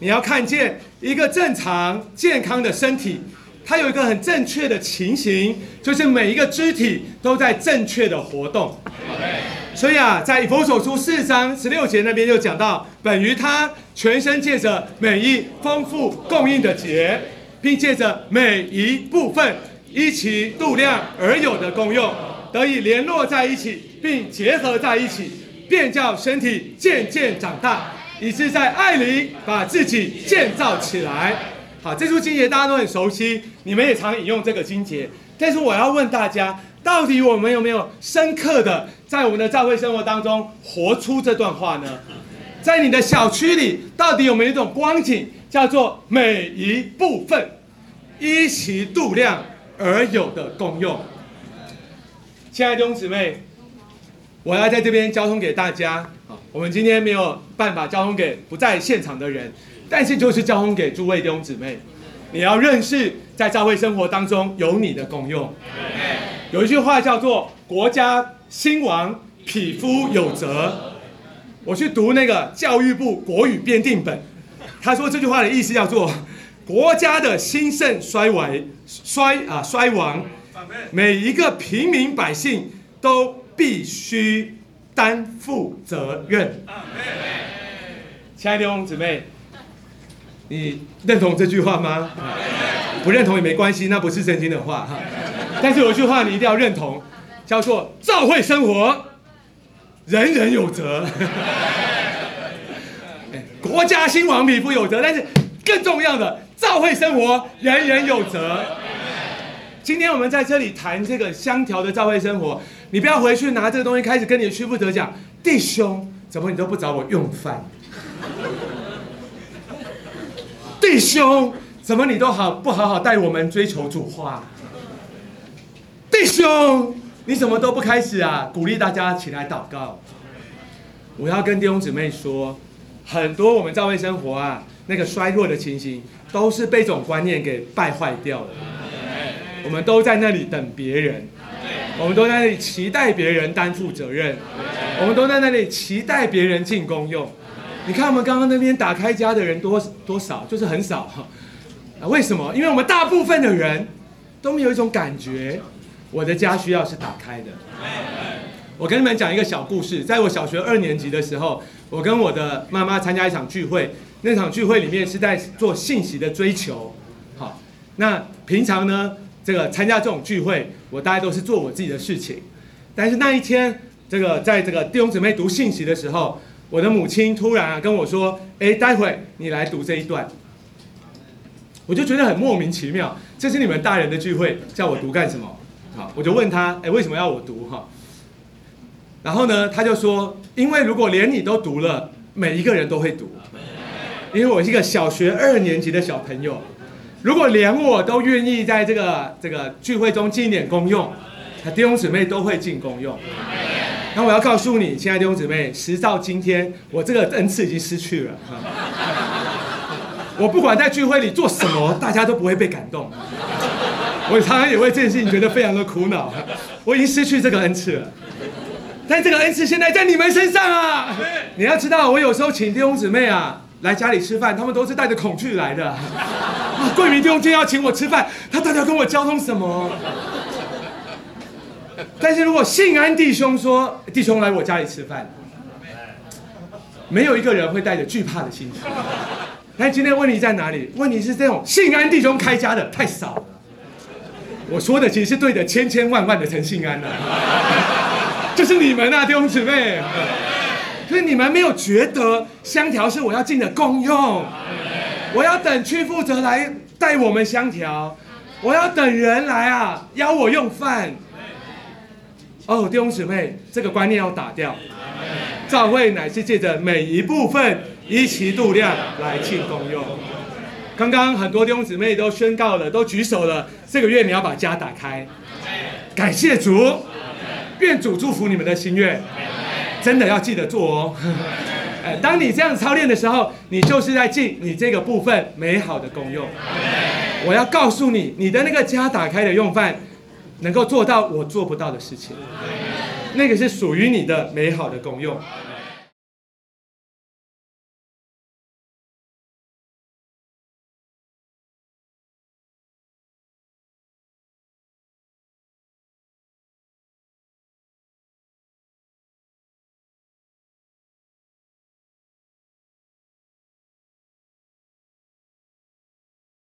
你要看见一个正常健康的身体，它有一个很正确的情形，就是每一个肢体都在正确的活动。所以啊，在以弗所书四章十六节那边就讲到，本于他全身借着每一丰富供应的节，并借着每一部分一起度量而有的功用，得以联络在一起，并结合在一起，便叫身体渐渐长大，以致在爱里把自己建造起来。好，这出经节大家都很熟悉，你们也常引用这个经节。但是我要问大家，到底我们有没有深刻的在我们的教会生活当中活出这段话呢？在你的小区里，到底有没有一种光景，叫做每一部分依其度量而有的功用？亲爱的弟兄姊妹，我要在这边交通给大家。我们今天没有办法交通给不在现场的人，但是就是交通给诸位弟兄姊妹。你要认识，在教会生活当中有你的功用。有一句话叫做“国家兴亡，匹夫有责”。我去读那个教育部国语编订本，他说这句话的意思叫做：国家的兴盛衰微衰啊衰亡，每一个平民百姓都必须担负责任。亲爱的弟兄姊妹。你认同这句话吗？不认同也没关系，那不是圣经的话哈。但是有一句话你一定要认同，叫做“教会生活，人人有责”。国家兴亡，匹夫有责。但是更重要的，教会生活，人人有责。今天我们在这里谈这个香调的教会生活，你不要回去拿这个东西开始跟你的屈服者讲，弟兄，怎么你都不找我用饭？弟兄，怎么你都好不好好带我们追求主话？弟兄，你怎么都不开始啊？鼓励大家起来祷告。我要跟弟兄姊妹说，很多我们教会生活啊，那个衰弱的情形，都是被这种观念给败坏掉了。我们都在那里等别人，我们都在那里期待别人担负责任，我们都在那里期待别人进公用。你看我们刚刚那边打开家的人多多少，就是很少哈。啊，为什么？因为我们大部分的人都没有一种感觉，我的家需要是打开的。我跟你们讲一个小故事，在我小学二年级的时候，我跟我的妈妈参加一场聚会，那场聚会里面是在做信息的追求。好，那平常呢，这个参加这种聚会，我大概都是做我自己的事情。但是那一天，这个在这个弟兄姊妹读信息的时候。我的母亲突然啊跟我说：“哎，待会你来读这一段。”我就觉得很莫名其妙。这是你们大人的聚会，叫我读干什么？好，我就问他：“哎，为什么要我读？”哈。然后呢，他就说：“因为如果连你都读了，每一个人都会读。因为我是一个小学二年级的小朋友，如果连我都愿意在这个这个聚会中尽一点功用，弟兄姊妹都会尽功用。”那我要告诉你，亲爱的弟兄姊妹，时到今天，我这个恩赐已经失去了。我不管在聚会里做什么，大家都不会被感动。我常常也为这件事情觉得非常的苦恼。我已经失去这个恩赐了，但这个恩赐现在在你们身上啊！你要知道，我有时候请弟兄姊妹啊来家里吃饭，他们都是带着恐惧来的。桂明弟兄今天要请我吃饭，他到底要跟我交通什么？但是如果信安弟兄说弟兄来我家里吃饭，没有一个人会带着惧怕的心情。但 今天问题在哪里？问题是这种信安弟兄开家的太少了。我说的其实是对着千千万万的陈信安的，就是你们啊弟兄姊妹，可是你们没有觉得香条是我要进的共用，我要等区负责来带我们香条，我要等人来啊邀我用饭。哦，弟兄姊妹，这个观念要打掉。教会乃是借着每一部分依其度量来庆功用。刚刚很多弟兄姊妹都宣告了，都举手了。这个月你要把家打开，感谢主，愿主祝福你们的心愿。真的要记得做哦。哎，当你这样操练的时候，你就是在尽你这个部分美好的功用。我要告诉你，你的那个家打开的用饭。能够做到我做不到的事情，那个是属于你的美好的功用。